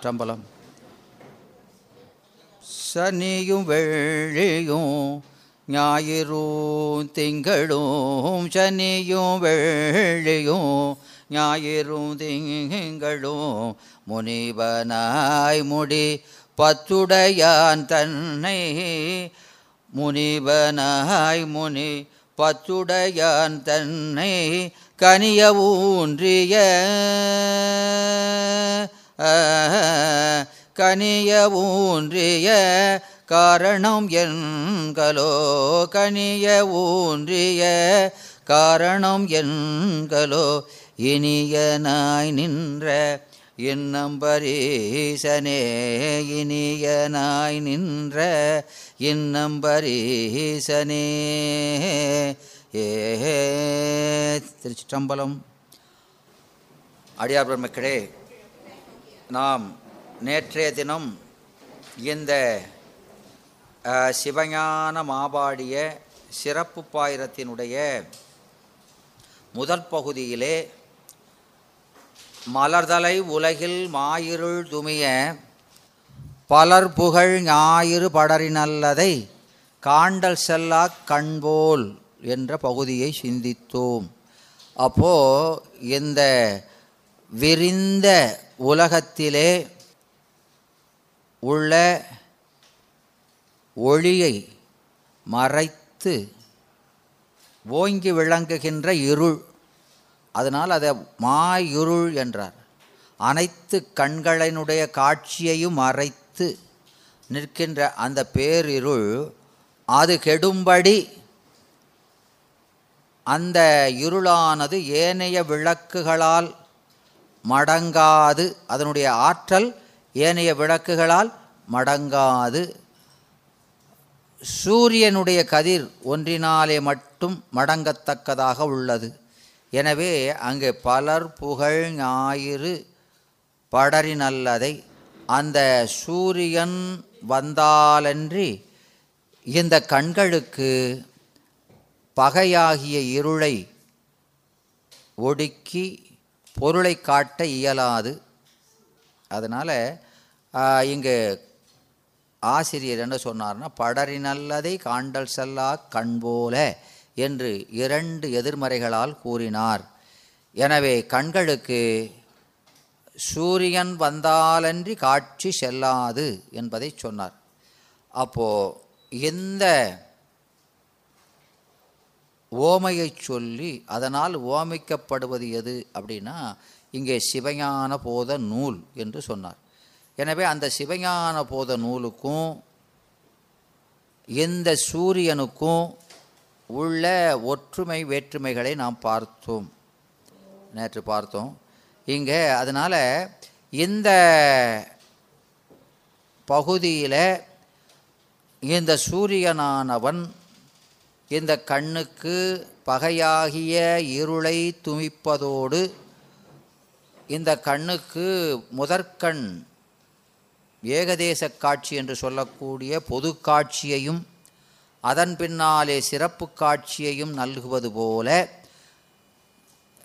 திருச்சிற்றம்பலம் சனியும் வெள்ளியும் ஞாயிறும் திங்களும் சனியும் வெள்ளியும் ஞாயிறும் திங்களும் முனிவனாய் முடி பத்துடையான் தன்னை முனிவனாய் முனி பத்துடையான் தன்னை கனிய ஊன்றிய கனிய ஊன்றிய காரணம் என்களோ? கனிய ஊன்றிய காரணம் என்களோ? இனியனாய் நின்ற இன்னம்பரீசனே இனியனாய் நின்ற இன்னம்பரீசனே ஏ திருச்சிற்றம்பலம். அடியார் பெருமக்களே நாம் நேற்றைய தினம் இந்த சிவஞான மாபாடிய சிறப்பு பாயிரத்தினுடைய முதற் பகுதியிலே மலர்தலை உலகில் மாயிருள் துமிய பலர் புகழ் ஞாயிறு படரினல்லதை காண்டல் செல்லா கண்போல் என்ற பகுதியை சிந்தித்தோம். அப்போது இந்த விரிந்த உலகத்திலே உள்ள ஒளியை மறைத்து ஓங்கி விளங்குகின்ற இருள். அதனால் அதை மாயிருள் என்றார். அனைத்து கண்களினுடைய காட்சியையும் மறைத்து நிற்கின்ற அந்த பேரிருள் அது கெடும்படி அந்த இருளானது ஏனைய விளக்குகளால் மடங்காது. அதனுடைய ஆற்றல் ஏனைய விளக்குகளால் மடங்காது. சூரியனுடைய கதிர் ஒன்றினாலே மட்டும் மடங்கத்தக்கதாக உள்ளது. எனவே அங்கே பலர் புகழ் ஞாயிறு படரினல்லதை அந்த சூரியன் வந்தாலன்றி இந்த கண்களுக்கு பகையாகிய இருளை ஒடுக்கி பொருளை காட்ட இயலாது. அதனால் இங்கே ஆசிரியர் என்ன சொன்னார்னா படரினல்லதை காண்டல் செல்லா கண்போல என்று இரண்டு எதிர்மறைகளால் கூறினார். எனவே கண்களுக்கு சூரியன் வந்தாலன்றி காட்சி செல்லாது என்பதை சொன்னார். அப்போது இந்த ஓமையை சொல்லி அதனால் ஓமிக்கப்படுவது எது அப்படின்னா இங்கே சிவஞான போத நூல் என்று சொன்னார். எனவே அந்த சிவஞான போத நூலுக்கும் இந்த சூரியனுக்கும் உள்ள ஒற்றுமை வேற்றுமைகளை நாம் பார்த்தோம். நேற்று பார்த்தோம். இங்கே அதனால் இந்த பகுதியில் இந்த சூரியனானவன் இந்த கண்ணுக்கு பகையாகிய இருளை துமிப்பதோடு இந்த கண்ணுக்கு முதற்கண் ஏகதேச காட்சி என்று சொல்லக்கூடிய பொது காட்சியையும் அதன் பின்னாலே சிறப்பு காட்சியையும் நல்குவது போல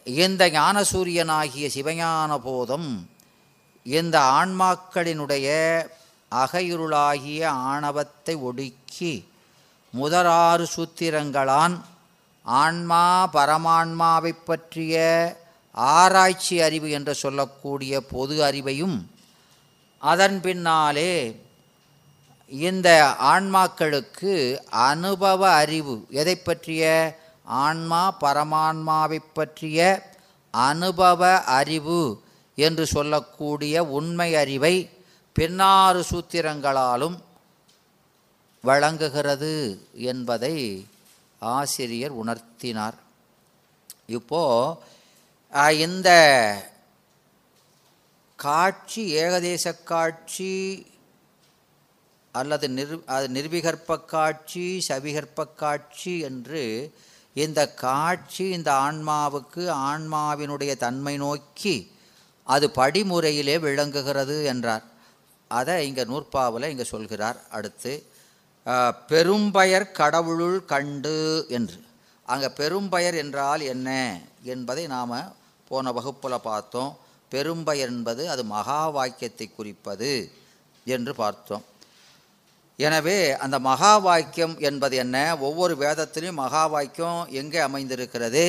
இந்த ஞானசூரியனாகிய சிவஞான போதம் இந்த ஆன்மாக்களினுடைய அகையிருளாகிய ஆணவத்தை ஒடுக்கி முதலாறு சூத்திரங்களான் ஆன்மா பரமான்மாவைப் பற்றிய ஆராய்ச்சி அறிவு என்று சொல்லக்கூடிய பொது அறிவையும் அதன் பின்னாலே இந்த ஆன்மாக்களுக்கு அனுபவ அறிவு எதை பற்றிய? ஆன்மா பரமான்மாவைப் பற்றிய அனுபவ அறிவு என்று சொல்லக்கூடிய உண்மை அறிவை பின்னாறு சூத்திரங்களாலும் வழங்குகிறது என்பதை ஆசிரியர் உணர்த்தினார். இப்போ இந்த காட்சி ஏகதேச காட்சி அல்லது நிர் அது நிர்விகற்ப காட்சி சவிகற்ப காட்சி என்று இந்த காட்சி இந்த ஆன்மாவுக்கு ஆன்மாவினுடைய தன்மை நோக்கி அது படிமுறையிலே விளங்குகிறது என்றார். அதை இங்கே நூற்பாவில் இங்கே சொல்கிறார் அடுத்து. பெரும்பெயர் கடவுளுள் கண்டு என்று. அங்கே பெரும்பெயர் என்றால் என்ன என்பதை நாம் போன வகுப்பில் பார்த்தோம். பெரும்பெயர் என்பது அது மகா வாக்கியத்தை குறிப்பது என்று பார்த்தோம். எனவே அந்த மகா வாக்கியம் என்பது என்ன? ஒவ்வொரு வேதத்திலையும் மகா வாக்கியம் எங்கே அமைந்திருக்கிறது?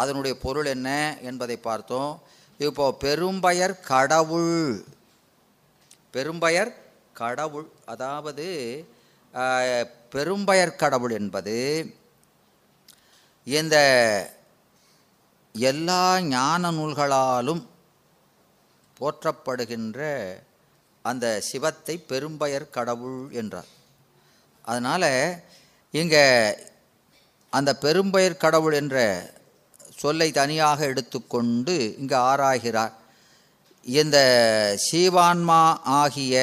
அதனுடைய பொருள் என்ன என்பதை பார்த்தோம். இப்போ பெரும்பெயர் கடவுள். பெரும்பெயர் கடவுள். அதாவது பெரும்பயர் கடவுள் என்பது இந்த எல்லா ஞான நூல்களாலும் போற்றப்படுகின்ற அந்த சிவத்தை பெரும்பயர் கடவுள் என்றார். அதனால் இங்கே அந்த பெரும்பயர் கடவுள் என்ற சொல்லை தனியாக எடுத்துக்கொண்டு இங்கே ஆராய்கிறார். இந்த சீவான்மா ஆகிய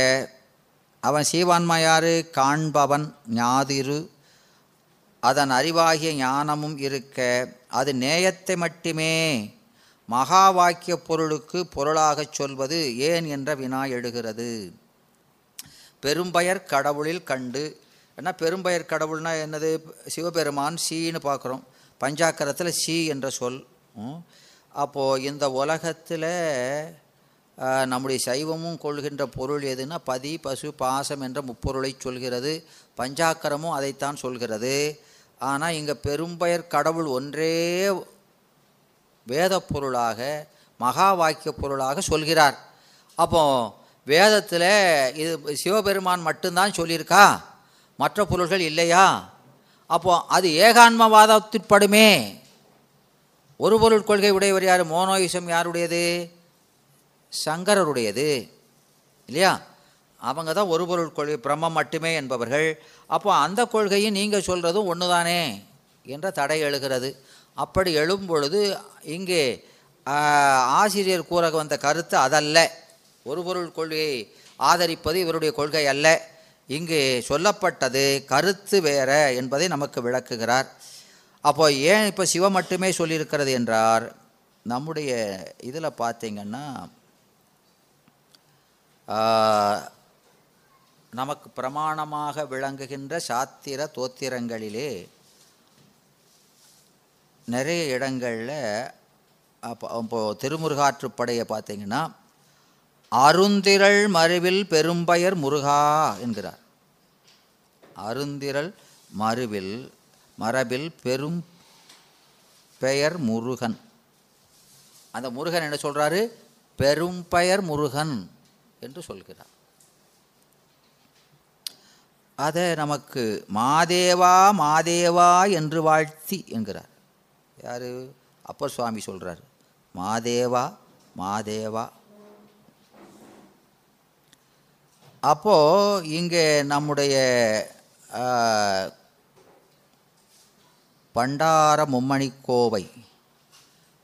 அவன் சீவான்மா யாரு காண்பவன் ஞாதிரு. அதன் அறிவாகிய ஞானமும் இருக்க அது நேயத்தை மட்டுமே மகா வாக்கிய பொருளுக்கு பொருளாகச் சொல்வது ஏன் என்ற வினா எழுகிறது. பெரும்பெயர் கடவுளில் கண்டு என்ன பெரும்பெயர் கடவுள்னா என்னது? சிவபெருமான் சீன்னு பார்க்குறோம். பஞ்சாக்கரத்தில் சி என்ற சொல். அப்போது இந்த உலகத்தில் நம்முடைய சைவமும் கொள்கின்ற பொருள் எதுனா பதி பசு பாசம் என்ற முப்பொருளை சொல்கிறது. பஞ்சாக்கரமும் அதைத்தான் சொல்கிறது. ஆனால் இங்கே பெரும்பெயர் கடவுள் ஒன்றே வேத பொருளாக மகா வாக்கிய பொருளாக சொல்கிறார். அப்போ வேதத்தில் இது சிவபெருமான் மட்டும்தான் சொல்லியிருக்கா? மற்ற பொருள்கள் இல்லையா? அப்போ அது ஏகான்மவாதத்திற்படுமே. ஒரு பொருள் கொள்கை உடையவர் யார்? மோனோயிசம் யாருடையது? சங்கரருடையது. இல்லையா? அவங்க தான் ஒரு பொருள் கொள்கை பிரம்மம் மட்டுமே என்பவர்கள். அப்போ அந்த கொள்கையும் நீங்கள் சொல்கிறதும் ஒன்று தானே என்ற தடை எழுகிறது. அப்படி எழும் பொழுது இங்கே ஆசிரியர் கூற வந்த கருத்து அதல்ல. ஒரு பொருள் கொள்கையை ஆதரிப்பது இவருடைய கொள்கை அல்ல. இங்கு சொல்லப்பட்டது கருத்து வேற என்பதை நமக்கு விளக்குகிறார். அப்போ ஏன் இப்போ சிவம் மட்டுமே சொல்லியிருக்கிறது என்றார்? நம்முடைய இதில் பார்த்தீங்கன்னா நமக்கு பிரமாணமாக விளங்குகின்ற சாத்திர தோத்திரங்களிலே நிறைய இடங்களில் அப்போ இப்போ திருமுருகாற்றுப்படையை பார்த்தீங்கன்னா அருந்திரள் மருவில் பெரும்பெயர் முருகா என்கிறார். அருந்திரள் மருவில் மரபில் பெரும் பெயர் முருகன். அந்த முருகன் என்ன சொல்கிறாரு பெரும்பெயர் முருகன். என்று சொல்கிறார். அதை நமக்கு மாதேவா மாதேவா என்று வாழ்த்தி என்கிறார். யார்? அப்பர் சுவாமி சொல்கிறார் மாதேவா மாதேவா. அப்போது இங்கே நம்முடைய பண்டார மும்மணிக்கோவை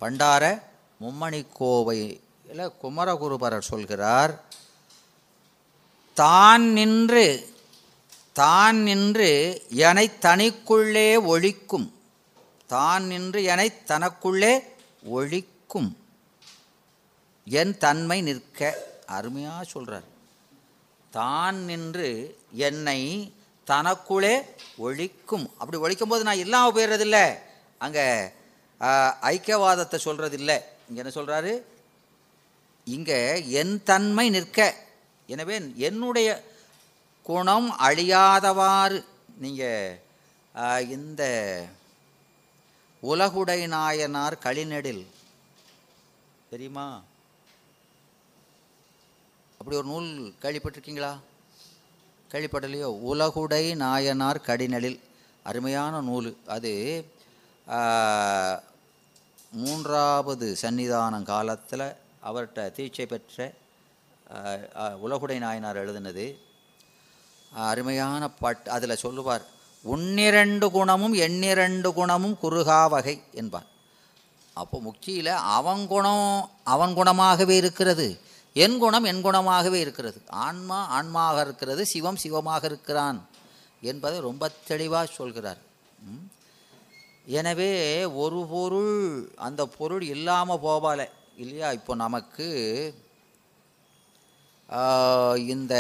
பண்டார மும்மணிக்கோவையில் குமரகுருபரர் சொல்கிறார் தான் நின்று தான் நின்று எனை தனிக்குள்ளே ஒழிக்கும். தான் நின்று எனை தனக்குள்ளே ஒழிக்கும். என் தன்மை நிற்க அருமையாக சொல்கிறார் தான் நின்று என்னை தனக்குள்ளே ஒழிக்கும். அப்படி ஒழிக்கும் போது நான் இல்லாமல் போயிடுறதில்ல. அங்கே ஐக்கியவாதத்தை சொல்கிறதில்லை இங்கே என்ன சொல்கிறாரு இங்கே என் தன்மை நிற்க எனவே என்னுடைய குணம் அழியாதவாறு நீங்கள் இந்த உலகுடை நாயனார் களிநெடில் தெரியுமா? அப்படி ஒரு நூல் கேள்விப்பட்டிருக்கீங்களா? கேள்விப்படலையோ? உலகுடை நாயனார் கடிநெழில் அருமையான நூல் அது. மூன்றாவது சன்னிதானம் காலத்தில் அவர்கிட்ட தீட்சை பெற்ற உலகுடை நாயனார் எழுதினது. அருமையான பாட்டு அதில் சொல்லுவார் உன்னிரண்டு குணமும் எண்ணிரண்டு குணமும் குறுகா வகை என்பார். அப்போ முக்கியில் அவன் குணம் அவன் குணமாகவே இருக்கிறது என் குணம் என் குணமாகவே இருக்கிறது. ஆன்மா ஆன்மாக இருக்கிறது சிவம் சிவமாக இருக்கிறான் என்பதை ரொம்ப தெளிவாக சொல்கிறார். ம். எனவே ஒரு பொருள் அந்த பொருள் இல்லாமல் போவால இல்லையா? இப்போ நமக்கு இந்த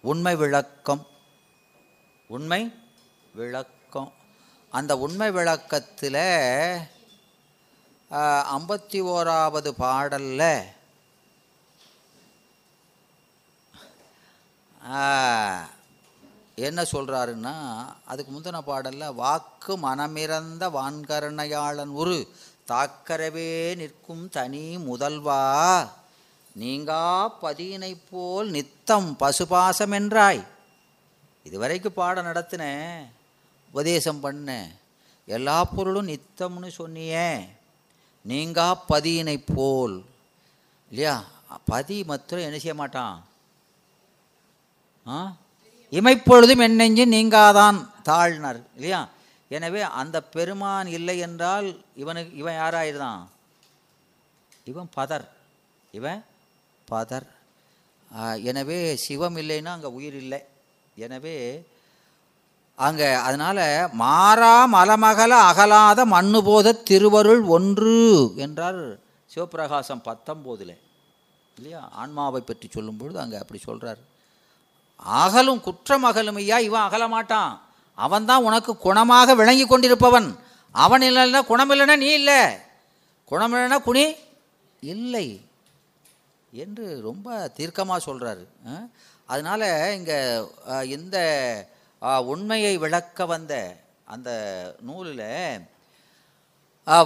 உண்மை விளக்கம் உண்மை விளக்கம். அந்த உண்மை விளக்கத்தில் ஐம்பத்தி ஓராவது பாடலில் என்ன சொல்கிறாருன்னா அதுக்கு முந்தின பாடலில் வாக்கு மனமிறந்த வான்கரணையாளன் உரு தாக்கரவே நிற்கும் தனி முதல்வா? நீங்கா பதியினைப் போல் நித்தம் பசுபாசம் என்றாய். இதுவரைக்கும் பாடம் நடத்தினேன் உபதேசம் பண்ணேன் எல்லா பொருளும் நித்தம்னு சொன்னியே. நீங்கா பதியினைப் போல் இல்லையா? பதி மற்றும் என்ன செய்ய மாட்டான்? ஆ? இமைப்பொழுதும் என்னெஞ்சு நீங்காதான் தாழ்னார் இல்லையா? எனவே அந்த பெருமான் இல்லை என்றால் இவனுக்கு இவன் யாராயிருந்தான் இவன் பதர். இவன் பதர். எனவே சிவம் இல்லைன்னா அங்கே உயிர் இல்லை. எனவே அங்கே அதனால் மாறா மலமகல அகலாத மண்ணு போத திருவருள் ஒன்று என்றார் சிவப்பிரகாசம் பத்தொம்போதில். இல்லையா? ஆன்மாவை பற்றி சொல்லும்பொழுது அங்கே அப்படி சொல்கிறார் அகலும் குற்றம் ஐயா இவன் அகல மாட்டான். அவன்தான் உனக்கு குணமாக விளங்கி கொண்டிருப்பவன். அவன் இல்லைன்னா குணம் இல்லைன்னா நீ இல்லை. குணம் இல்லைன்னா குனி இல்லை என்று ரொம்ப தீர்க்கமாக சொல்கிறாரு அதனால் இங்கே இந்த உண்மையை விளக்க வந்த அந்த நூலில்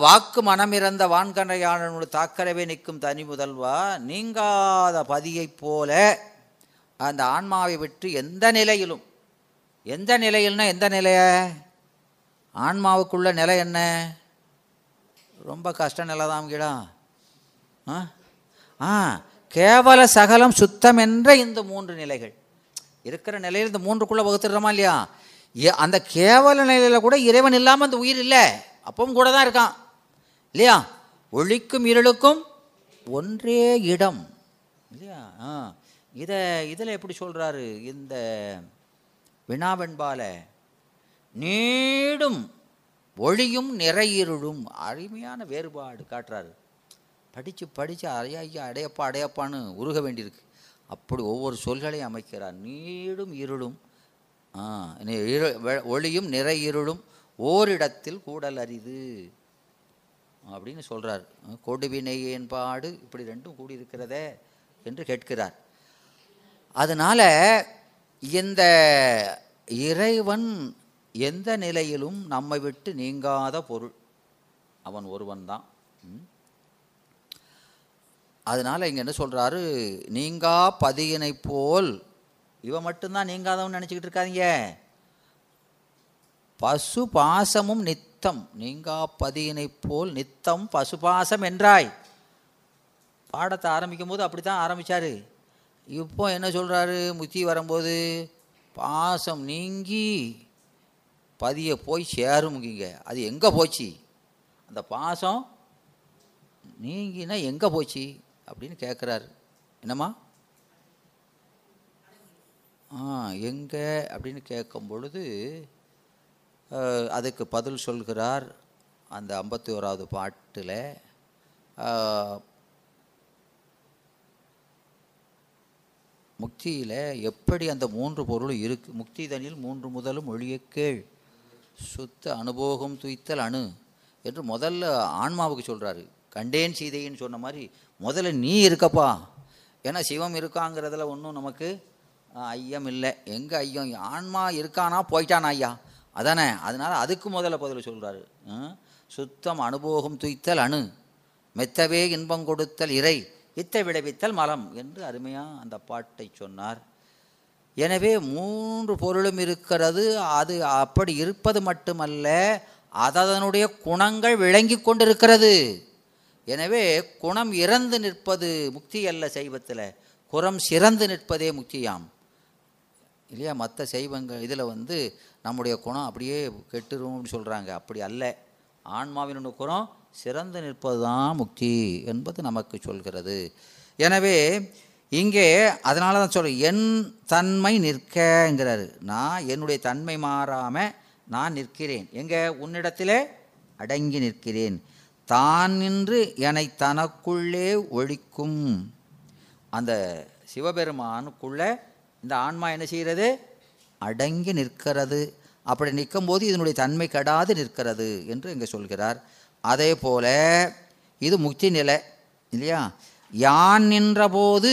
வாக்கு மனமிறந்த வான்கண்டையாளனோட தாக்கரவே நிற்கும் தனி முதல்வா நீங்காத பதியைப் போல அந்த ஆன்மாவை விட்டு எந்த நிலையிலும் எந்த நிலையில்னா எந்த நிலையை? ஆன்மாவுக்குள்ள நிலை என்ன? ரொம்ப கஷ்ட நிலை தான் கீழா ஆ? ஆ கேவல சகலம் சுத்தம் என்ற இந்த மூன்று நிலைகள். இருக்கிற நிலையில் இந்த மூன்றுக்குள்ளே வகுத்துடுறோமா இல்லையா? ஏ- அந்த கேவல நிலையில் கூட இறைவன் இல்லாமல் அந்த உயிர் இல்லை. அப்பவும் கூட தான் இருக்கான். இல்லையா? ஒளிக்கும் இருளுக்கும் ஒன்றே இடம். இல்லையா? ஆ. இதை இதில் எப்படி சொல்கிறாரு இந்த வினாவென்பால நீடும் ஒளியும் நிறையிருளும். அருமையான வேறுபாடு காட்டுறாரு. படித்து படித்து அடையா ஐயா அடையப்பா அடையப்பான்னு உருக வேண்டியிருக்கு. அப்படி ஒவ்வொரு சொல்களையும் அமைக்கிறார். நீடும் இருளும் இரு- வெ- ஒளியும் நிறை இருளும் ஓரிடத்தில் கூடல் அரிது. அப்படின்னு சொல்கிறார் கொடுவினை என்பாடு இப்படி ரெண்டும் கூடியிருக்கிறதே என்று கேட்கிறார். அதனால் இந்த இறைவன் எந்த நிலையிலும் நம்மை விட்டு நீங்காத பொருள். அவன் ஒருவன் தான். அதனால் இங்கே என்ன சொல்கிறாரு நீங்கா பதியினை போல். இவன் மட்டும்தான் நீங்காதவன் நினச்சிக்கிட்டு இருக்காதீங்க. பசு பாசமும் நித்தம். நீங்கா பதியினை போல் நித்தம் பசுபாசம் என்றாய். பாடத்தை ஆரம்பிக்கும் போது அப்படி தான் ஆரம்பித்தார் இப்போ என்ன சொல்கிறாரு முத்தி வரும்போது பாசம் நீங்கி பதிய போய் சேருமுங்க அது எங்கே போச்சு? அந்த பாசம் நீங்கினா எங்கே போச்சு? அப்படின்னு கேட்குறாரு என்னம்மா? ஆ எங்கே? அப்படின்னு கேட்கும் பொழுது அதுக்கு பதில் சொல்கிறார் அந்த ஐம்பத்தி ஓராவது பாட்டில். முக்தியில் எப்படி அந்த மூன்று பொருளும் இருக்கு? முக்தி தனியில் மூன்று முதலும் ஒழிய கேள். சுத்த அனுபோகம் துய்த்தல் அணு என்று முதல்ல ஆன்மாவுக்கு சொல்கிறாரு கண்டேன் சீதைன்னு சொன்ன மாதிரி முதல்ல நீ இருக்கப்பா. ஏன்னா சிவம் இருக்காங்கிறதுல ஒன்றும் நமக்கு ஐயம் இல்லை. எங்கே ஐயம்? ஆன்மா இருக்கானா? போயிட்டானா ஐயா? அதானே? அதனால் அதுக்கு முதல்ல பதில் சொல்கிறாரு சுத்தம் அனுபோகம் துய்த்தல் அணு. மெத்தவே இன்பம் கொடுத்தல் இறை. இத்தை விளைவித்தல் மலம் என்று அருமையாக அந்த பாட்டை சொன்னார். எனவே மூன்று பொருளும் இருக்கிறது அது அப்படி இருப்பது மட்டுமல்ல அதனுடைய குணங்கள் விளங்கி கொண்டிருக்கிறது. எனவே குணம் இறந்து நிற்பது முக்தி அல்ல சைவத்தில் குரம் சிறந்து நிற்பதே முக்தியாம் இல்லையா? மற்ற சைவங்கள் இதில் வந்து நம்முடைய குணம் அப்படியே கெட்டுரும்னு சொல்கிறாங்க அப்படி அல்ல. ஆன்மாவினுடைய குணம் சிறந்து நிற்பது தான் முக்தி என்பது நமக்கு சொல்கிறது. எனவே இங்கே அதனால தான் சொல்கிறேன் என் தன்மை நிற்கங்கிறாரு. நான் என்னுடைய தன்மை மாறாமல் நான் நிற்கிறேன். எங்கே? உன்னிடத்திலே அடங்கி நிற்கிறேன். தான் நின்று என்னை தனக்குள்ளே ஒழிக்கும். அந்த சிவபெருமானுக்குள்ளே இந்த ஆன்மா என்ன செய்கிறது? அடங்கி நிற்கிறது. அப்படி நிற்கும்போது இதனுடைய தன்மை கெடாது நிற்கிறது என்று இங்கே சொல்கிறார். அதே போல இது முக்தி நிலை இல்லையா? யான் நின்றபோது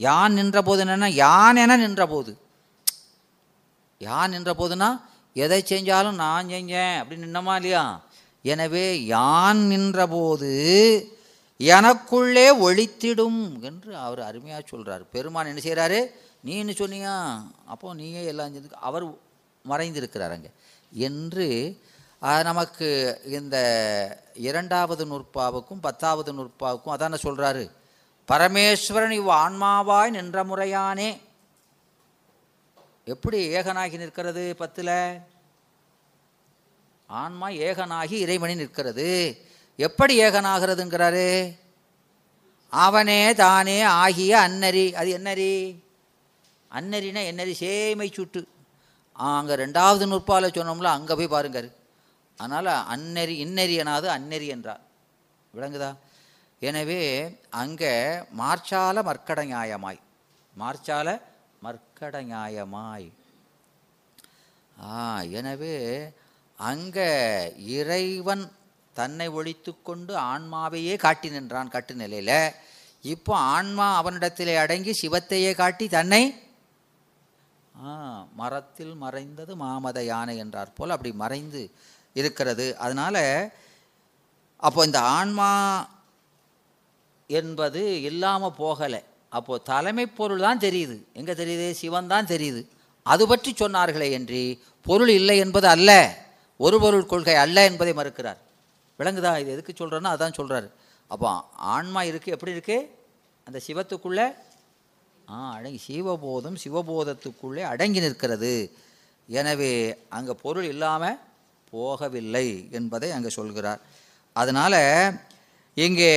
யான் நின்றபோது என்னென்னா யான் என நின்றபோது. யான் நின்ற போதுன்னா எதை செஞ்சாலும் நான் செஞ்சேன் அப்படின்னு நின்னமா இல்லையா? எனவே யான் நின்றபோது எனக்குள்ளே ஒழித்திடும் என்று அவர் அருமையாக சொல்கிறார் பெருமான் என்ன செய்கிறாரு நீ என்ன சொன்னியா? அப்போ நீயே எல்லாம் செஞ்சு அவர் மறைந்திருக்கிறார் அங்கே. என்று நமக்கு இந்த இரண்டாவது நூற்பாவுக்கும் பத்தாவது நூற்பாவுக்கும் அதான சொல்கிறாரு பரமேஸ்வரன் இவ் ஆன்மாவாய் நின்ற முறையானே. எப்படி ஏகனாகி நிற்கிறது பத்தில்? ஆன்மா ஏகனாகி இறைவனி நிற்கிறது. எப்படி ஏகனாகிறதுங்கிறாரு? அவனே தானே ஆகிய அன்னரி. அது என்னரி? அன்னரினா என்னரி? சேமை சுட்டு. அங்கே ரெண்டாவது நுற்பாவில் சொன்னோம்ல அங்கே போய் பாருங்கள் அதனால் அந்நெறி இன்னெறி அந்நெறி என்றார். விளங்குதா? எனவே அங்கே மார்ச்சால மர்க்கட நியாயமாய் மார்ச்சால மர்க்கட நியாயமாய் ஆ எனவே அங்கே இறைவன் தன்னை ஒழித்து கொண்டு ஆன்மாவையே காட்டி நின்றான் கட்டு நிலையில். இப்போ ஆன்மா அவனிடத்திலே அடங்கி சிவத்தையே காட்டி தன்னை ஆ மரத்தில் மறைந்தது மாமத யானை என்றார் போல். அப்படி மறைந்து இருக்கிறது. அதனால் அப்போ இந்த ஆன்மா என்பது இல்லாமல் போகலை. அப்போது தலைமை பொருள் தான் தெரியுது. எங்கே தெரியுது? சிவன் தான் தெரியுது. அது பற்றி சொன்னார்களே என்று பொருள் இல்லை என்பது அல்ல. ஒரு பொருள் கொள்கை அல்ல என்பதை மறுக்கிறார். விளங்குதா? இது எதுக்கு சொல்கிறேன்னா அதான் சொல்கிறாரு அப்போ ஆன்மா இருக்குது எப்படி இருக்குது அந்த சிவத்துக்குள்ளே ஆ அடங்கி சிவபோதம் சிவபோதத்துக்குள்ளே அடங்கி நிற்கிறது. எனவே அங்கே பொருள் இல்லாமல் போகவில்லை என்பதை அங்கே சொல்கிறார். அதனால் இங்கே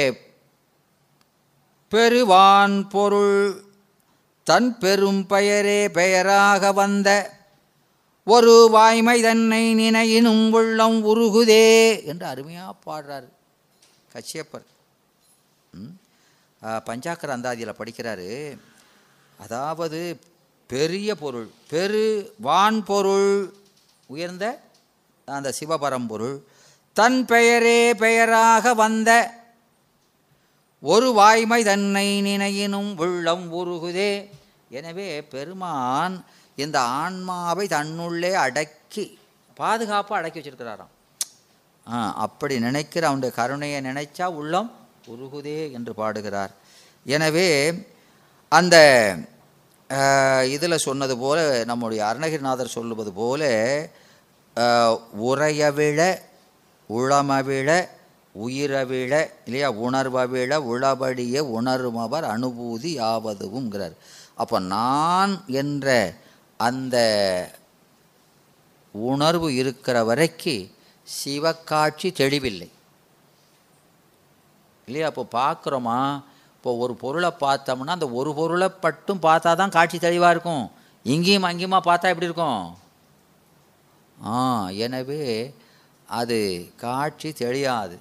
பெருவான் பொருள் தன் பெரும் பெயரே பெயராக வந்த ஒரு வாய்மை தன்னை நினையினும் உள்ளம் உருகுதே என்று அருமையாக பாடுறாரு கச்சியப்பர். ம்? பஞ்சாக்கர அந்தாதியில் படிக்கிறாரு. அதாவது பெரிய பொருள் பெரு வான்பொருள் உயர்ந்த அந்த சிவபரம்பொருள். தன் பெயரே பெயராக வந்த ஒரு வாய்மை தன்னை நினையினும் உள்ளம் உருகுதே. எனவே பெருமான் இந்த ஆன்மாவை தன்னுள்ளே அடக்கி பாதுகாப்பாக அடக்கி வச்சிருக்கிறாராம். ஆ அப்படி நினைக்கிற அவனுடைய கருணையை நினைச்சா உள்ளம் உருகுதே என்று பாடுகிறார். எனவே அந்த இதில் சொன்னது போல நம்முடைய அருணகிரிநாதர் சொல்லுவது போல உறையவிழ உளமவிழ உயிரவிழ இல்லையா உணர்வவிழ உளபடிய உணருமவர் அனுபூதி யாவதுவுங்கிறார் அப்போ நான் என்ற அந்த உணர்வு இருக்கிற வரைக்கும் சிவக்காட்சி தெளிவில்லை. இல்லையா அப்போ பார்க்குறோமா இப்போ ஒரு பொருளை பார்த்தோம்னா அந்த ஒரு பொருளை மட்டும் பார்த்தா தான் காட்சி தெளிவாக இருக்கும். இங்கேயும் அங்கேயுமா பார்த்தா எப்படி இருக்கும்? ஆ எனவே அது காட்சி தெரியாது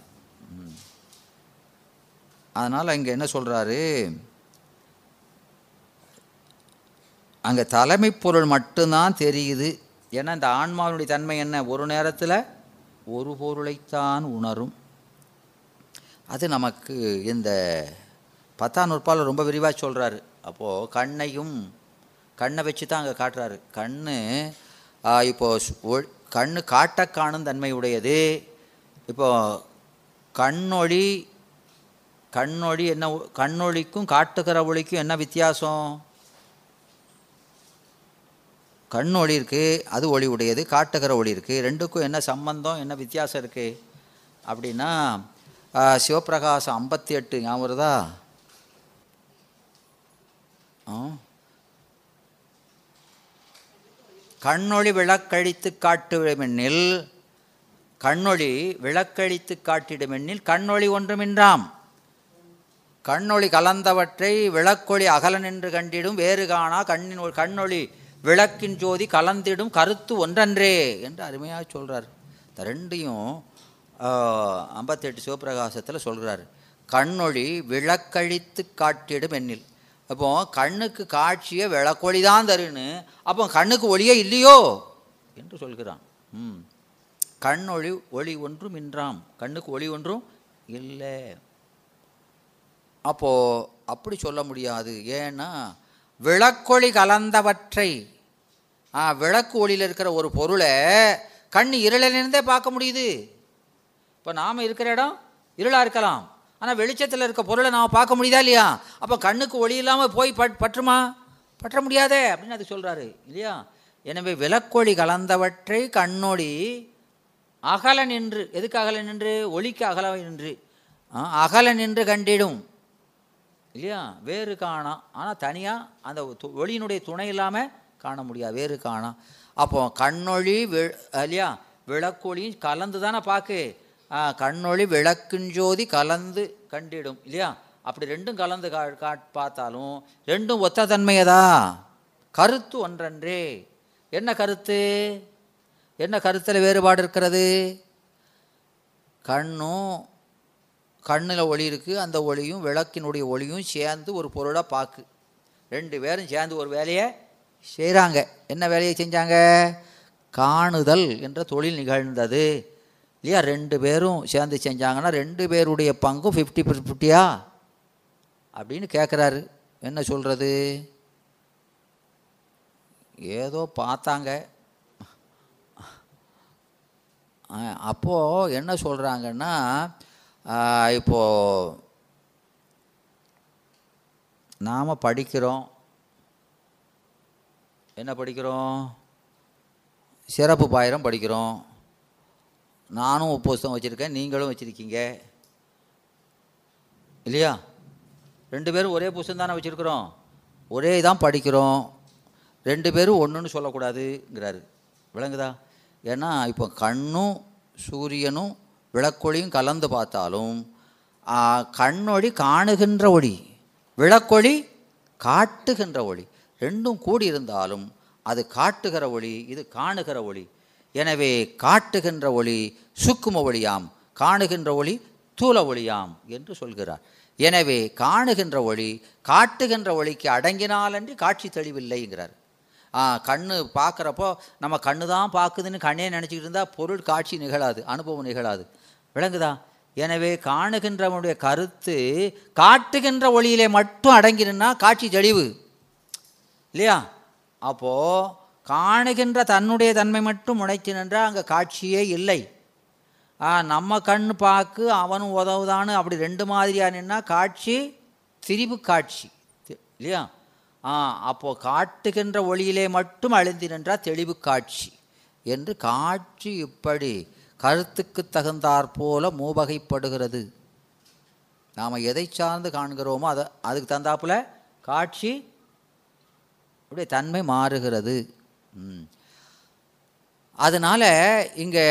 அதனால் இங்கே என்ன சொல்கிறாரு அங்கே தலைமை பொருள் மட்டும்தான் தெரியுது. ஏன்னா இந்த ஆன்மாவினுடைய தன்மை என்ன? ஒரு நேரத்தில் ஒரு பொருளைத்தான் உணரும். அது நமக்கு இந்த பத்தாம் நூற்பால் ரொம்ப விரிவாக சொல்கிறாரு அப்போது கண்ணையும் கண்ணை வச்சு தான் அங்கே காட்டுறாரு. கண்ணு இப்போது ஒ- கண்ணு காட்ட காணும் தன்மை உடையது இப்போ கண்ணொளி கண்ணொளி என்ன ஒ- கண்ணொளிக்கும் காட்டுகிற ஒளிக்கும் என்ன வித்தியாசம்? கண் ஒளி இருக்குது அது ஒளி உடையது காட்டுகிற ஒளி இருக்குது ரெண்டுக்கும் என்ன சம்பந்தம் என்ன வித்தியாசம் இருக்குது அப்படின்னா சிவபிரகாசம் ஐம்பத்தி எட்டு ஞாபகம் வருதா? ஆ? கண்ணொளி விளக்கழித்து காட்டுமெனில் கண்ணொளி விளக்கழித்து காட்டிடுமெனில் கண்ணொளி ஒன்றுமின்றாம். கண்ணொளி கலந்தவற்றை விளக்கொளி அகல நின்று கண்டிடும் வேறு காணா கண்ணின் கண்ணொளி விளக்கின் ஜோதி கலந்திடும் கருத்து ஒன்றன்றே என்று அருமையாக சொல்கிறார் இந்த ரெண்டையும் ஐம்பத்தெட்டு சிவபிரகாசத்தில் சொல்கிறார் கண்ணொளி விளக்கழித்து காட்டிடும் எண்ணில் அப்போ கண்ணுக்கு காட்சியை விளக்கொளி தான் தருன்னு அப்போ கண்ணுக்கு ஒளியே இல்லையோ? என்று சொல்கிறான். ம். கண் ஒளி ஒளி ஒன்றும் இன்றாம். கண்ணுக்கு ஒளி ஒன்றும் இல்லை. அப்போது அப்படி சொல்ல முடியாது. ஏன்னா விளக்கொளி கலந்தவற்றை ஆ விளக்கு ஒளியில் இருக்கிற ஒரு பொருளை கண் இருளிலிருந்தே பார்க்க முடியுது. இப்போ நாம் இருக்கிற இடம் இருளாக இருக்கலாம். ஆனால் வெளிச்சத்தில் இருக்க பொருளை நாம் பார்க்க முடியுதா இல்லையா? அப்போ கண்ணுக்கு ஒளி இல்லாமல் போய் பட் பற்றுமா பற்ற முடியாதே அப்படின்னு அது சொல்கிறாரு இல்லையா? எனவே விளக்கொளி கலந்தவற்றை கண்ணொளி அகல நின்று எதுக்கு அகல நின்று? ஒளிக்கு அகல நின்று ஆ, அகல நின்று கண்டிடும் இல்லையா? வேறு காணாம் ஆனால் தனியாக அந்த து- ஒளியினுடைய துணை இல்லாமல் காண முடியாது வேறு காணாம் அப்போ கண்ணொளி வி இல்லையா? விளக்கொளியும் கலந்து தானே பார்க்கு கண்ணொளி விளக்குஞ்சோதி கலந்து கண்டிடும் இல்லையா? அப்படி ரெண்டும் கலந்து கா கா பார்த்தாலும் ரெண்டும் ஒத்த தன்மையதா கருத்து ஒன்றன்றே. என்ன கருத்து? என்ன கருத்தில் வேறுபாடு இருக்கிறது? கண்ணும் கண்ணில் ஒளி இருக்குது அந்த ஒளியும் விளக்கினுடைய ஒளியும் சேர்ந்து ஒரு பொருளாக பார்க்கு ரெண்டு பேரும் சேர்ந்து ஒரு வேலையை செய்கிறாங்க என்ன வேலையை செஞ்சாங்க? காணுதல் என்ற தொழில் நிகழ்ந்தது. இல்லையா? ரெண்டு பேரும் சேர்ந்து செஞ்சாங்கன்னா ரெண்டு பேருடைய பங்கும் ஃபிஃப்டி ஃபிஃப்டியா அப்படின்னு கேட்குறாரு என்ன சொல்கிறது ஏதோ பார்த்தாங்க. அப்போது என்ன சொல்கிறாங்கன்னா இப்போது நாம் படிக்கிறோம். என்ன படிக்கிறோம்? சிறப்பு பாயிரம் படிக்கிறோம். நானும் ஒரு வச்சுருக்கேன் நீங்களும் வச்சுருக்கீங்க. இல்லையா? ரெண்டு பேரும் ஒரே புஸ்தம் தானே வச்சுருக்குறோம். ஒரே தான் படிக்கிறோம். ரெண்டு பேரும் ஒன்றுன்னு சொல்லக்கூடாதுங்கிறாரு. விளங்குதா? ஏன்னா இப்போ கண்ணும் சூரியனும் விளக்கொளியும் கலந்து பார்த்தாலும் கண்ணொழி கண்ணொளி காணுகின்ற ஒளி விளக்கொளி காட்டுகின்ற ஒளி ரெண்டும் கூடி இருந்தாலும் அது காட்டுகிற ஒளி இது காணுகிற ஒளி. எனவே காட்டுகின்ற ஒளி சுக்கும ஒளியாம் காணுகின்ற ஒளி தூல ஒளியாம் என்று சொல்கிறார். எனவே காணுகின்ற ஒளி காட்டுகின்ற ஒளிக்கு அடங்கினாலன்றி காட்சி தெளிவில்லைங்கிறார். ஆ, கண்ணு பார்க்குறப்போ நம்ம கண்ணு தான் பார்க்குதுன்னு கண்ணே நினச்சிக்கிட்டு இருந்தால் பொருள் காட்சி நிகழாது அனுபவம் நிகழாது. விளங்குதா? எனவே காணுகின்றவனுடைய கருத்து காட்டுகின்ற ஒளியிலே மட்டும் அடங்கினா காட்சி தெளிவு. இல்லையா? அப்போது காணுகின்ற தன்னுடைய தன்மை மட்டும் முனைத்து நின்றால் அங்கே காட்சியே இல்லை. ஆ, நம்ம கண் பார்க்கு அவனும் உதவுதான்னு அப்படி ரெண்டு மாதிரியாக நின்னா காட்சி திரிவு காட்சி. இல்லையா? ஆ அப்போது காட்டுகின்ற ஒளியிலே மட்டும் அழிந்து நின்றால் தெளிவு காட்சி. என்று காட்சி இப்படி கருத்துக்கு தகுந்தாற் போல மூவகைப்படுகிறது. நாம் எதை சார்ந்து காண்கிறோமோ அதை அதுக்கு தகுந்தாப்புல காட்சி அப்படியே தன்மை மாறுகிறது. அதனால் இங்கே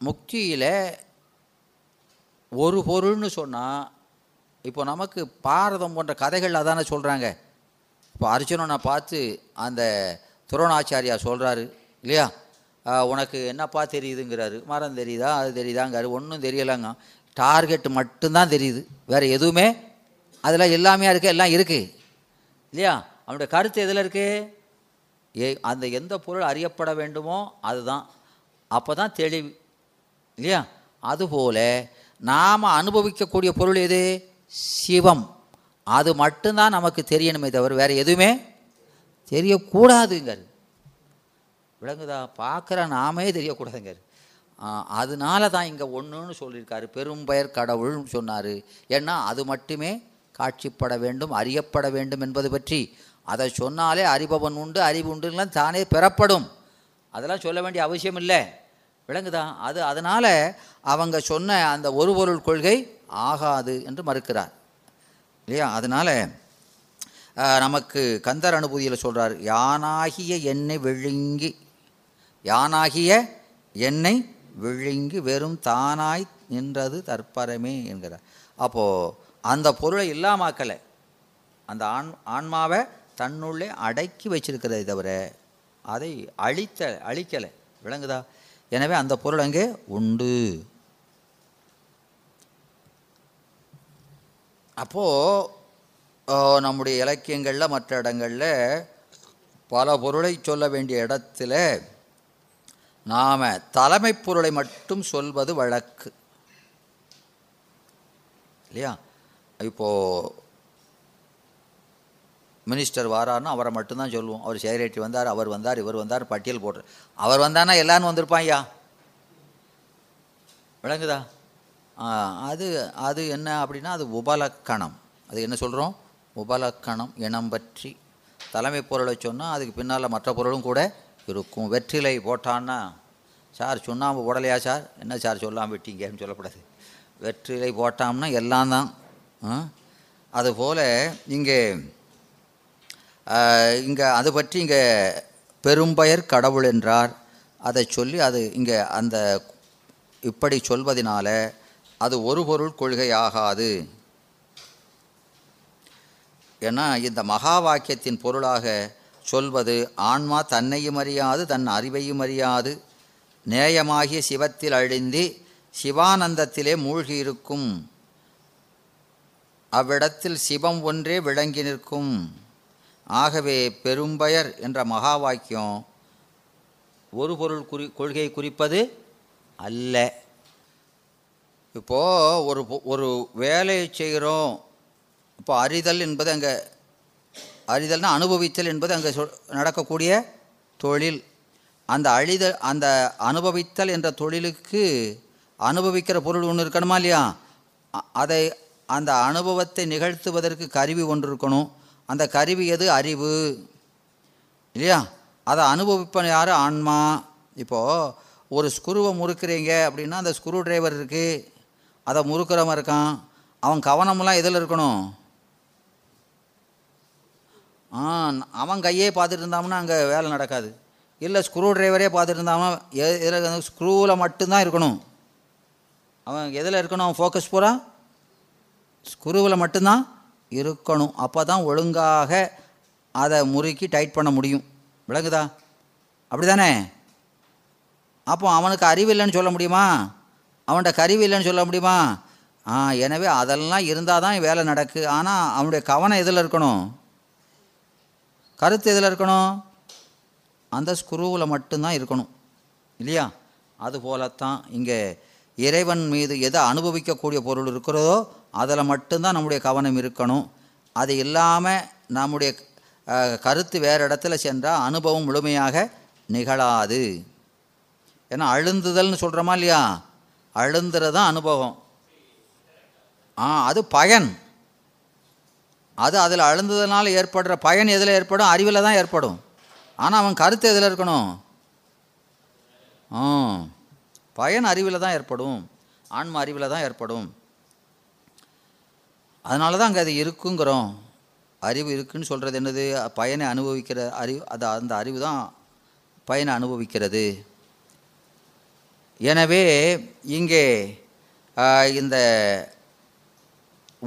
முக்தியில் ஒரு பொருள்னு சொன்னால் இப்போ நமக்கு பாரதம் போன்ற கதைகள் அதானே சொல்கிறாங்க இப்போ அர்ஜுனனை பார்த்து அந்த துரோணாச்சாரியா சொல்கிறாரு இல்லையா? உனக்கு என்னப்பா தெரியுதுங்கிறாரு. மரம் தெரியுதா? அது தெரியுதாங்காரு ஒன்றும் தெரியலைங்க. டார்கெட் மட்டும்தான் தெரியுது. வேறு எதுவுமே அதில் எல்லாமே இருக்குது எல்லாம் இருக்குது இல்லையா? அவனுடைய கருத்து எதில் இருக்குது ஏ அந்த எந்த பொருள் அறியப்பட வேண்டுமோ அதுதான். அப்போ தான் தெளிவு. இல்லையா? அதுபோல் நாம் அனுபவிக்கக்கூடிய பொருள் எது? சிவம். அது மட்டும்தான் நமக்கு தெரியணுமே தவிர வேறு எதுவுமே தெரியக்கூடாதுங்க விளங்குதா? பார்க்குற நாமே தெரியக்கூடாதுங்க அதனால தான் இங்கே ஒன்றுன்னு சொல்லியிருக்காரு. பெரும்பெயர் கடவுள்னு சொன்னார். ஏன்னா அது மட்டுமே காட்சிப்பட வேண்டும் அறியப்பட வேண்டும் என்பது பற்றி. அதை சொன்னாலே அறிபவன் உண்டு அறிவு உண்டுலாம் தானே பெறப்படும். அதெல்லாம் சொல்ல வேண்டிய அவசியம் இல்லை. விளங்குதான். அது அதனால் அவங்க சொன்ன அந்த ஒரு பொருள் கொள்கை ஆகாது என்று மறுக்கிறார். இல்லையா? அதனால் நமக்கு கந்தர் அனுபூதியில் சொல்கிறார் யானாகிய என்னை விழுங்கி யானாகிய என்னை விழுங்கி வெறும் தானாய் நின்றது தற்பரமே என்கிறார். அப்போது அந்த பொருளை இல்லாமாக்கலை அந்த ஆண் ஆன்மாவை தன்னுள்ளே அடக்கி வச்சிருக்கிறதை தவிர அதை அழித்த அழிக்கலை. விளங்குதா? எனவே அந்த பொருள் அங்கே உண்டு. அப்போது நம்முடைய இலக்கியங்களில் மற்ற இடங்களில் பல பொருளை சொல்ல வேண்டிய இடத்துல நாம் தலைமை பொருளை மட்டும் சொல்வது வழக்கு. இல்லையா? இப்போது மினிஸ்டர் வாராருன்னா அவரை மட்டும்தான் சொல்லுவோம். அவர் செக்ரட்டரி வந்தார் அவர் வந்தார் இவர் வந்தார் பட்டியல் போடுற அவர் வந்தானா எல்லாரும் வந்திருப்பான் ஐயா? விளங்குதா? ஆ, அது அது என்ன அப்படின்னா அது உபலக்கணம். அது என்ன சொல்கிறோம் உபலக்கணம் இனம் பற்றி. தலைமை பொருளை சொன்னால் அதுக்கு பின்னால் மற்ற பொருளும் கூட இருக்கும். வெற்றிலை போட்டான்னா சார் சுண்ணாம்பு போடலையா சார்? என்ன சார் சொல்லாமல் விட்டீங்கன்னு சொல்லக்கூடாது வெற்றிலை போட்டாம்னா எல்லாம் தான். அதுபோல் இங்கே இங்கே அது பற்றி இங்கே பெரும்பெயர் கடவுள் என்றார். அதை சொல்லி அது இங்கே அந்த இப்படி சொல்வதினால அது ஒரு பொருள் கொள்கையாகாது. ஏன்னா இந்த மகா வாக்கியத்தின் பொருளாக சொல்வது ஆன்மா தன்னையும் அறியாது தன் அறிவையும் அறியாது. நேயமாகிய சிவத்தில் அழிந்தி சிவானந்தத்திலே மூழ்கி இருக்கும். அவ்விடத்தில் சிவம் ஒன்றே விளங்கி நிற்கும். ஆகவே பெரும்பெயர் என்ற மகா வாக்கியம் ஒரு பொருள் குறி கொள்கையை குறிப்பது அல்ல. இப்போது ஒரு ஒரு வேலையை செய்கிறோம். இப்போ அறிதல் என்பது அங்கே அறிதல்னா அனுபவித்தல் என்பது அங்கே நடக்கக்கூடிய தொழில். அந்த அழிதல் அந்த அனுபவித்தல் என்ற தொழிலுக்கு அனுபவிக்கிற பொருள் ஒன்று இருக்கணுமா இல்லையா? அதை அந்த அனுபவத்தை நிகழ்த்துவதற்கு கருவி ஒன்று இருக்கணும். அந்த கருவி எது? அறிவு. இல்லையா? அதை அனுபவிப்பன் யார்? ஆன்மா. இப்போது ஒரு ஸ்க்ரூவை முறுக்குறீங்க அப்படின்னா அந்த ஸ்க்ரூ டிரைவர் இருக்குது அதை முறுக்கிறவன் இருக்கான். அவன் கவனமெல்லாம் எதில் இருக்கணும்? ஆ அவன் கையே பார்த்துட்டு இருந்தாம்னா அங்கே வேலை நடக்காது. இல்லை ஸ்க்ரூ டிரைவரே பார்த்துட்டு இருந்தாங்கன்னா எதில் ஸ்க்ரூவில் மட்டும்தான் இருக்கணும். அவன் எதில் இருக்கணும்? அவன் ஃபோக்கஸ் பூரா? ஸ்க்ரூவில் மட்டும்தான்? இருக்கணும். அப்போ தான் ஒழுங்காக அதை முறுக்கி டைட் பண்ண முடியும். விளங்குதா? அப்படி தானே அப்போ அவனுக்கு அறிவு இல்லைன்னு சொல்ல முடியுமா? அவன்கிட்ட கருவி இல்லைன்னு சொல்ல முடியுமா? ஆ எனவே அதெல்லாம் இருந்தால் தான் வேலை நடக்கு. ஆனால் அவனுடைய கவனம் எதில் இருக்கணும்? கருத்து எதில் இருக்கணும்? அந்த ஸ்க்ரூவில் மட்டும்தான் இருக்கணும். இல்லையா? அதுபோலத்தான் இங்கே இறைவன் மீது எதை அனுபவிக்கக்கூடிய பொருள் இருக்கிறதோ அதில் மட்டும்தான் நம்முடைய கவனம் இருக்கணும். அது இல்லாமல் நம்முடைய கருத்து வேறு இடத்துல சென்றால் அனுபவம் முழுமையாக நிகழாது. ஏன்னா அழுந்துதல்னு சொல்கிறோமா இல்லையா? அழுந்துறது தான் அனுபவம். ஆ அது பயன். அது அதில் அழுந்ததுனால ஏற்படுற பயன் எதில் ஏற்படும்? அறிவில் தான் ஏற்படும். ஆனால் அவன் கருத்து எதில் இருக்கணும்? ஆ. பயன் அறிவில் தான் ஏற்படும். ஆன்ம அறிவில் தான் ஏற்படும். அதனால தான் அங்கே அது இருக்குங்கிறோம். அறிவு இருக்குன்னு சொல்கிறது என்னது? பயனை அனுபவிக்கிற அறிவு அது அந்த அறிவு தான் பயனை அனுபவிக்கிறது. எனவே இங்கே இந்த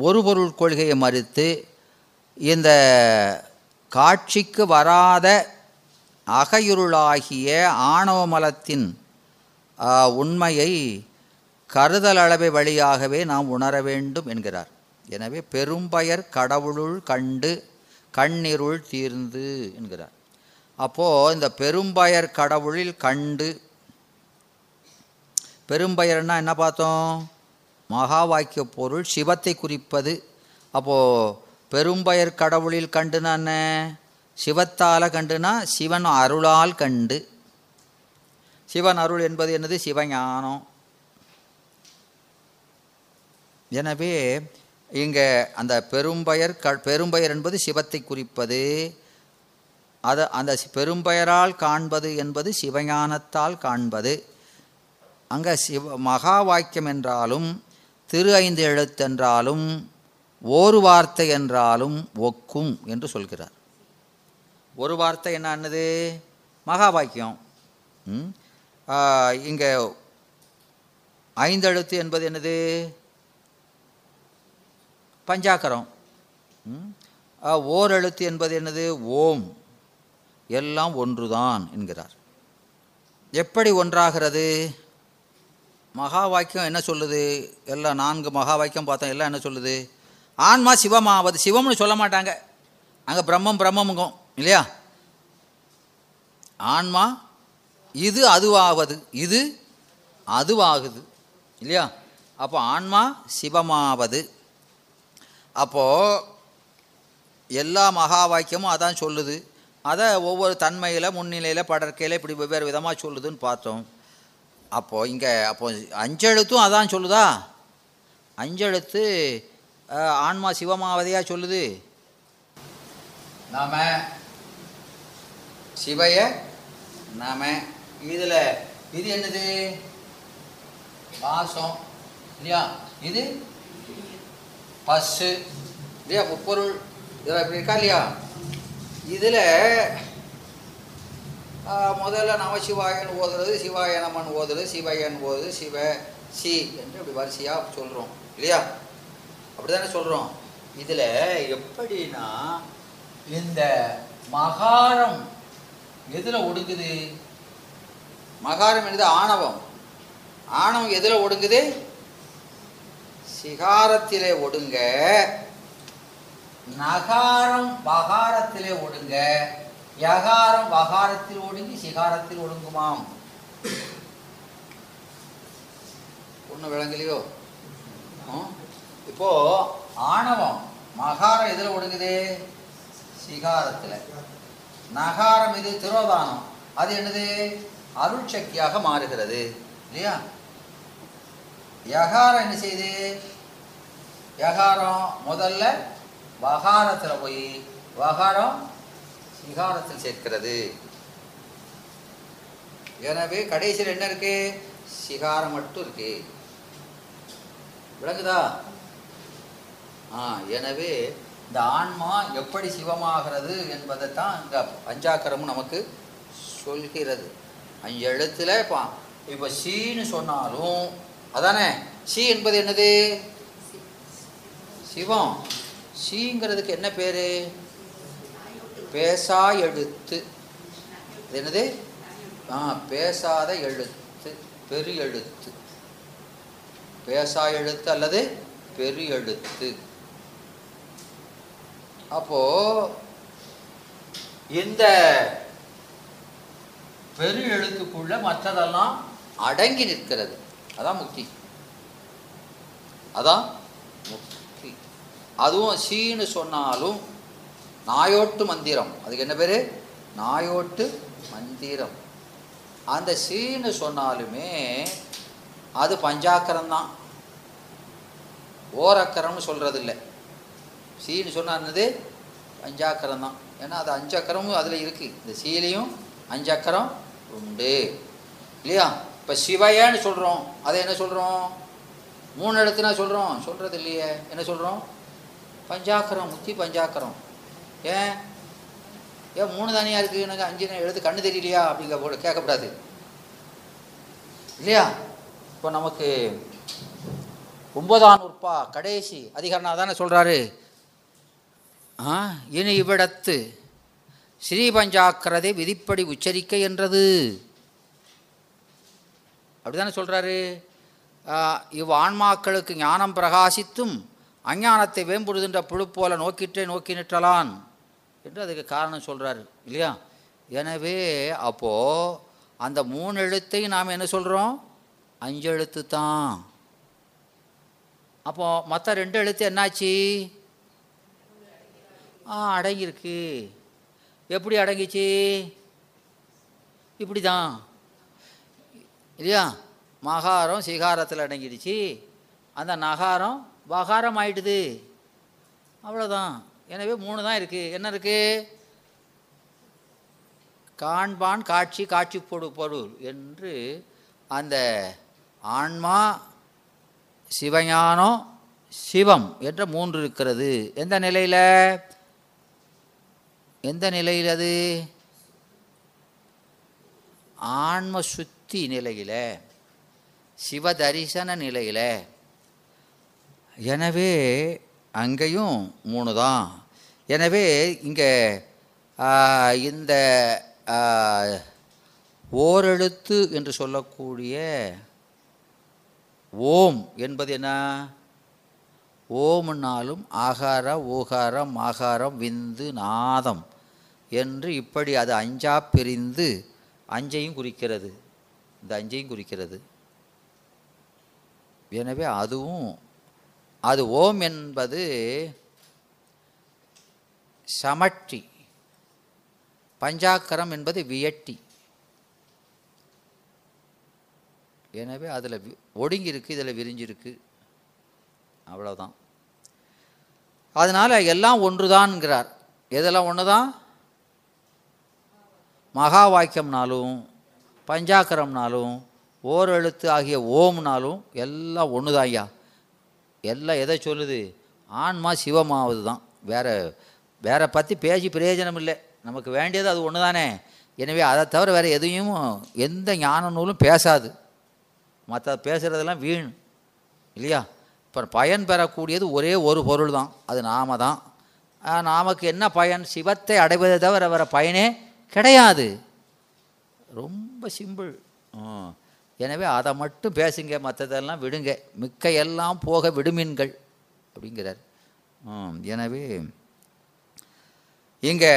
ஒரு பொருள் கொள்கையை மறுத்து இந்த காட்சிக்கு வராத அகையுருளாகிய ஆணவ மலத்தின் உண்மையை கருதல் அளவை வழியாகவே நாம் உணர வேண்டும் என்கிறார். எனவே பெரும்பயர் கடவுளுள் கண்டு கண்ணிருள் தீர்ந்து என்கிறார். அப்போது இந்த பெரும்பயர் கடவுளில் கண்டு பெரும்பயர்னா என்ன பார்த்தோம்? மகா வாக்கிய பொருள் சிவத்தை குறிப்பது. அப்போது பெரும்பயர் கடவுளில் கண்டுனா என்ன? சிவத்தால் கண்டுனா சிவன் அருளால் கண்டு. சிவன் அருள் என்பது என்னது? சிவஞானம். எனவே இங்கே அந்த பெரும்பயர் க பெரும்பயர் என்பது சிவத்தை குறிப்பது. அது அந்த சி- பெரும்பெயரால் காண்பது என்பது சிவஞானத்தால் காண்பது. அங்கே சிவ மகா வாக்கியம் என்றாலும் திரு ஐந்து எழுத்தென்றாலும் ஒரு வார்த்தை என்றாலும் ஒக்கும் என்று சொல்கிறார். ஒரு வார்த்தை என்னன்னது மகா வாக்கியம். ம்? இங்கே ஐந்தெழுத்து என்பது என்னது? பஞ்சாக்கரம். ம்? ஓர் எழுத்து என்பது என்னது? ஓம். எல்லாம் ஒன்றுதான் என்கிறார். எப்படி ஒன்றாகிறது? மகா வாக்கியம் என்ன சொல்லுது? எல்லாம் நான்கு மகா வாக்கியம் பார்த்தோம் எல்லாம் என்ன சொல்லுது? ஆன்மா சிவமாவது சிவம்னு சொல்ல மாட்டாங்க. அங்கே பிரம்மம் பிரம்மமுங்கும் இல்லையா? ஆன்மா இது அதுவாவது இது அதுவாகுது. இல்லையா? அப்போ ஆன்மா சிவமாவது. அப்போது எல்லா மகா வாக்கியமும் அதான் சொல்லுது. அதை ஒவ்வொரு தன்மையில் முன்னிலையில் படற்கையில் இப்படி வெவ்வேறு விதமாக சொல்லுதுன்னு பார்த்தோம். அப்போது இங்கே அப்போ அஞ்செழுத்தும் அதான் சொல்லுதா? அஞ்செழுத்து ஆன்மா சிவமாவதையாக சொல்லுது? நாம சிவைய நாம இதில் இது என்னது? பாசம் இல்லையா? இது பஸ்ஸு இல்லையா? முப்பொருள் இதில் இப்படி இருக்கா இல்லையா? இதில் முதல்ல நமசிவாயன் ஓதுறது சிவாயனமன் ஓதுறது சிவயன் ஓதுறது சிவ சி என்று இப்படி வரிசையாக சொல்கிறோம் இல்லையா? அப்படி தானே சொல்கிறோம் இதில் எப்படின்னா இந்த மகாரம் எதில் ஒடுங்குது மகாரம் என்னது ஆணவம். ஆணவம் எதில் ஒடுங்குது? சிகாரத்திலே ஒடுங்க. நகாரம் வகாரத்திலே ஒடுங்க. யகாரம் வகாரத்தில் ஒடுங்கி சிகாரத்தில் ஒடுங்குமாம். ஒன்றும் விளங்கலையோ? இப்போ ஆணவம் மகாரம் எதில் ஒடுங்குது? சிகாரத்தில். நகாரம் இது திரோதானம். அது என்னது? அருள் சக்தியாக மாறுகிறது. இல்லையா? யகாரம் என்ன செய்யுது? யகாரம் முதல்ல வகாரத்தில் போய் வகாரம் சிகாரத்தில் சேர்க்கிறது. எனவே கடைசியில் என்ன இருக்கு? சிகாரம் மட்டும் இருக்கு. விளங்குதா? ஆ எனவே இந்த ஆன்மா எப்படி சிவமாகிறது என்பதை தான் இந்த பஞ்சாக்கரமும் நமக்கு சொல்கிறது. அஞ்சு எழுத்துல இப்போ இப்போ சீன்னு சொன்னாலும் அதானே? சி என்பது என்னது? சிவம். சீங்கிறதுக்கு என்ன பேர்? பேசா எழுத்து என்னது? ஆ பேசாத எழுத்து பெரு எழுத்து பேசா எழுத்து அல்லது பெரு எழுத்து அப்போ இந்த பெரு எழுத்துக்குள்ள மற்றதெல்லாம் அடங்கி நிற்கிறது. அதான் முக்தி. அதான் முக்தி. அதுவும் சீன்னு சொன்னாலும் நாயோட்டு மந்திரம். அதுக்கு என்ன பேர்? நாயோட்டு மந்திரம். அந்த சீன்னு சொன்னாலுமே அது பஞ்சாக்கரம் தான் ஓரக்கரம்னு சொல்கிறது இல்லை சீன்னு சொன்னது பஞ்சாக்கரம் தான் ஏன்னா அது அஞ்சக்கரமும் அதில் இருக்குது இந்த சீலையும் அஞ்சக்கரம் உண்டு. இல்லையா? இப்போ சிவையன்னு சொல்கிறோம் அதை என்ன சொல்கிறோம் மூணு இடத்துல சொல்கிறோம் சொல்கிறது இல்லையே. என்ன சொல்கிறோம் பஞ்சாக்கரம் முத்தி பஞ்சாக்கரம். ஏன்? ஏன் மூணு தானியாக இருக்குது எனக்கு அஞ்சு எழுத்து கண்ணு தெரியலையா? அப்படிங்க போட கேட்கக்கூடாது இல்லையா? இப்போ நமக்கு ஒன்பதாம் நூற்பா கடைசி அதிகாரனா தானே சொல்கிறாரு ஆ இனி இவ்விடத்து ஸ்ரீபஞ்சாக்கிரதை விதிப்படி உச்சரிக்க என்றது. அப்படிதானே சொல்கிறாரு இவ் ஆன்மாக்களுக்கு ஞானம் பிரகாசித்தும் அஞ்ஞானத்தை வேம்புடுகின்ற புழு போல நோக்கிற்றே நோக்கி நிற்றலான் என்று அதுக்கு காரணம் சொல்கிறாரு இல்லையா? எனவே அப்போது அந்த மூணு எழுத்தையும் நாம் என்ன சொல்கிறோம் அஞ்சு எழுத்து தான். அப்போது மற்ற ரெண்டு எழுத்து என்னாச்சு? ஆ அடங்கியிருக்கு. எப்படி அடங்கிச்சு? இப்படி தான் இல்லையா? மகாரம் சிகாரத்தில் அடங்கிடுச்சு. அந்த நகாரம் வகாரம் ஆயிடுது. அவ்வளோதான் எனவே மூணு தான் இருக்குது என்ன இருக்குது காண்பான் காட்சி காட்சி பொடு பொருள் என்று அந்த ஆன்மா சிவஞானம் சிவம் என்ற மூன்று இருக்கிறது. எந்த நிலையில்? எந்த நிலையில் அது? ஆன்ம சுத்தி நிலையில் சிவதரிசன நிலையில். எனவே அங்கேயும் மூணு தான் எனவே இங்கே இந்த ஓரெழுத்து என்று சொல்லக்கூடிய ஓம் என்பது என்ன? ஓம்னாலும் ஆகார ஓகாரம் ஆகாரம் விந்து நாதம். என்று இப்படி அது அஞ்சா பிரிந்து அஞ்சையும் குறிக்கிறது. இந்த அஞ்சையும் குறிக்கிறது. எனவே அதுவும் அது ஓம் என்பது சமட்டி. பஞ்சாக்கரம் என்பது வியட்டி. எனவே அதில் ஒடுங்கி இருக்கு இதில் விரிஞ்சிருக்கு. அவ்வளோதான் அதனால் எல்லாம் ஒன்றுதான்ங்கிறார். எதெல்லாம் ஒன்று தான் மகா வாக்கியம்னாலும் பஞ்சாக்கரம்னாலும் ஓர் எழுத்து ஆகிய ஓம்னாலும் எல்லாம் ஒன்று தான் ஐயா எல்லாம் எதை சொல்லுது? ஆன்மா சிவமாவது தான் வேற வேற பற்றி பேசி பிரயோஜனம் இல்லை நமக்கு வேண்டியது அது ஒன்று தானே எனவே அதை தவிர வேறு எதையும் எந்த ஞான நூலும் பேசாது. மற்ற பேசுகிறதெல்லாம் வீண். இல்லையா? இப்போ பயன் பெறக்கூடியது ஒரே ஒரு பொருள் தான் அது நாம தான் நாமக்கு என்ன பயன்? சிவத்தை அடைவதை தவிர வேறு பயனே கிடையாது. ரொம்ப சிம்பிள் எனவே அதை மட்டும் பேசுங்க மற்றதெல்லாம் விடுங்க. மிக்க எல்லாம் போக விடுமீன்கள் அப்படிங்கிறார். எனவே இங்கே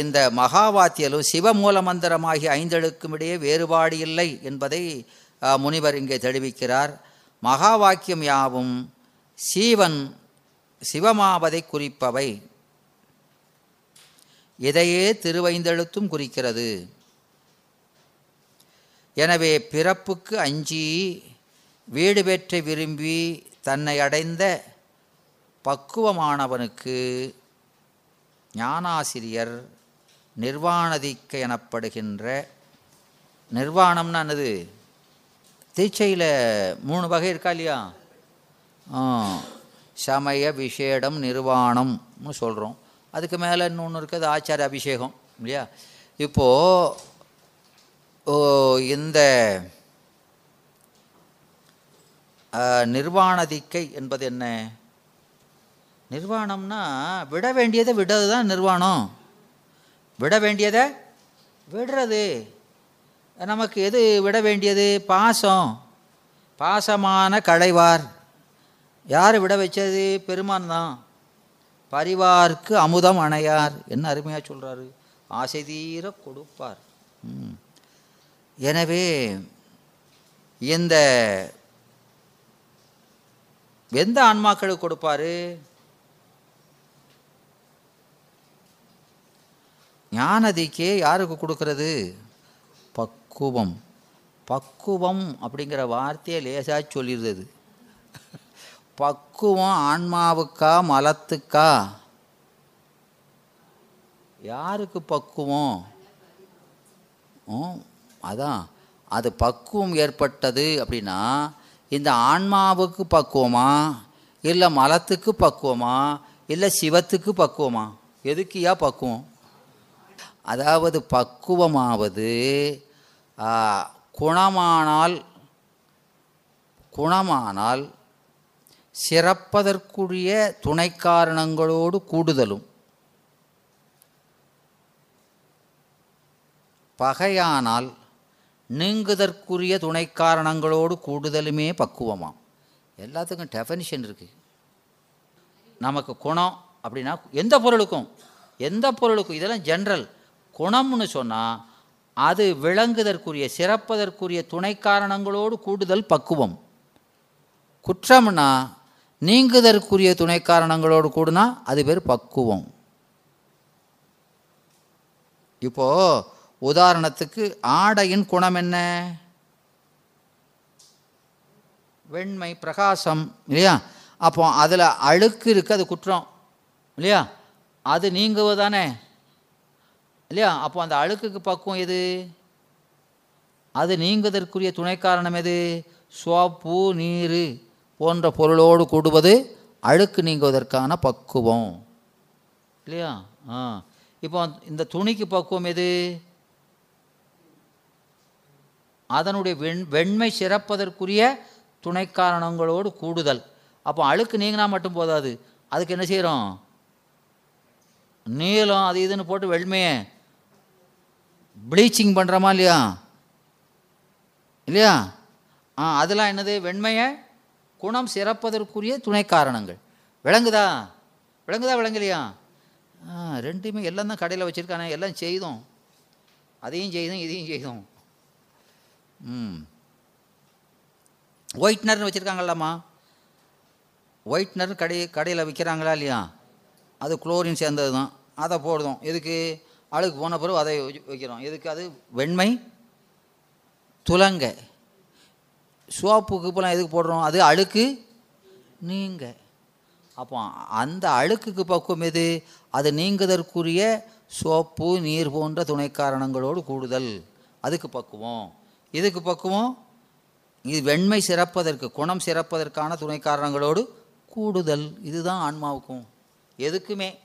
இந்த மகாவாத்தியலும் சிவமூல மந்திரமாகிய ஐந்தெழுக்கும் இடையே வேறுபாடு இல்லை என்பதை முனிவர் இங்கே தெரிவிக்கிறார். மகா வாக்கியம் யாவும் சீவன் சிவமாவதை குறிப்பவை. இதையே திருவைந்தெழுத்தும் குறிக்கிறது. எனவே பிறப்புக்கு அஞ்சி வீடு பெற்ற விரும்பி தன்னை அடைந்த பக்குவமானவனுக்கு ஞானாசிரியர் நிர்வாணதிக்க எனப்படுகின்ற நிர்வாணம்னா என்னது? தீட்சையில் மூணு வகை இருக்கா இல்லையா? சமய விசேடம் நிர்வாணம்னு சொல்கிறோம் அதுக்கு மேலே இன்னொன்று இருக்குது ஆச்சார அபிஷேகம் இல்லையா? இப்போது ஓ, இந்த நிர்வாணதிக்கை என்பது என்ன? நிர்வாணம்னா விட வேண்டியதை விடுறது தான் நிர்வாணம். விட வேண்டியதை விடுறது. நமக்கு எது விட வேண்டியது? பாசம். பாசமான களைவார் யார் விட வச்சது? பெருமான் தான். பரிவார்க்கு அமுதம் அணையார். என்ன அருமையாக சொல்கிறாரு ஆசை தீர கொடுப்பார். ம். எனவே இந்த எந்த ஆன்மாக்களுக்கு கொடுப்பாரு? ஞானதிக்கே யாருக்கு கொடுக்கறது? பக்குவம். பக்குவம் அப்படிங்கிற வார்த்தையை லேசாக சொல்லிடுறது பக்குவம் ஆன்மாவுக்கா மலத்துக்கா? யாருக்கு பக்குவம்? ம், அதான். அது பக்குவம் ஏற்பட்டது அப்படின்னா இந்த ஆன்மாவுக்கு பக்குவமா? இல்லை மலத்துக்கு பக்குவமா? இல்லை சிவத்துக்கு பக்குவமா? எதுக்கியா பக்குவம்? அதாவது பக்குவமாவது குணமானால் குணமானால் சிறப்பதற்குரிய துணை காரணங்களோடு கூடுதலும். பகையானால் நீங்குதற்குரிய துணை காரணங்களோடு கூடுதலுமே பக்குவமாம். எல்லாத்துக்கும் டெஃபனிஷன் இருக்குது நமக்கு குணம் அப்படின்னா எந்த பொருளுக்கும்? எந்த பொருளுக்கும்? இதெல்லாம் ஜென்ரல் குணம்னு சொன்னால் அது விளங்குதற்குரிய சிறப்பதற்குரிய துணை காரணங்களோடு கூடுதல் பக்குவம். குற்றம்னா நீங்குதற்குரிய துணை காரணங்களோடு கூடுனா அது பேர் பக்குவம். இப்போ உதாரணத்துக்கு ஆடையின் குணம் என்ன? வெண்மை பிரகாசம் இல்லையா? அப்போ அதில் அழுக்கு இருக்குது அது குற்றம் இல்லையா? அது நீங்குவதானே இல்லையா? அப்போ அந்த அழுக்குக்கு பக்குவம் எது? அது நீங்குவதற்குரிய துணை காரணம் எது? சோப்பு நீர். போன்ற பொருளோடு கூடுவது அழுக்கு நீங்குவதற்கான பக்குவம். இல்லையா? ஆ. இப்போ இந்த துணிக்கு பக்குவம் எது? அதனுடைய வெண் வெண்மை சிறப்பதற்குரிய துணை காரணங்களோடு கூடுதல். அப்போ அழுக்கு நீங்கினா மட்டும் போதாது. அதுக்கு என்ன செய்கிறோம் நீளம் அது இதுன்னு போட்டு வெண்மையை ப்ளீச்சிங் பண்ணுறோமா இல்லையா? இல்லையா? ஆ அதெல்லாம் என்னது? வெண்மையை குணம் சிறப்பதற்குரிய துணை காரணங்கள் விளங்குதா? விளங்குதா விளங்கலையா? ரெண்டுமே எல்லாம் தான் கடையில் வச்சுருக்கானே எல்லாம் செய்தோம். அதையும் செய்தோம் இதையும் செய்தோம். ம். ஒயிட்னர்னு வச்சுருக்காங்கல்லம்மா. ஒயிட்னர் கடை கடையில் விற்கிறாங்களா இல்லையா? அது குளோரின் சேர்ந்தது தான் அதை போடுதோம் எதுக்கு? அழுக்கு போன பிறகு அதை வைக்கிறோம். எதுக்கு அது? வெண்மை துலங்கை. சோப்புக்கு இப்போலாம் எதுக்கு போடுறோம்? அது அழுக்கு நீங்க. அப்போ அந்த அழுக்குக்கு பக்குவம் எது? அது நீங்குதற்குரிய சோப்பு நீர் போன்ற துணை காரணங்களோடு கூடுதல். அதுக்கு பக்குவம். இதுக்கு பக்குவம்? இது வெண்மை சிறப்பதற்கு குணம் சிறப்பதற்கான துணை காரணங்களோடு கூடுதல். இதுதான் ஆன்மாவுக்கும். எதுக்குமே.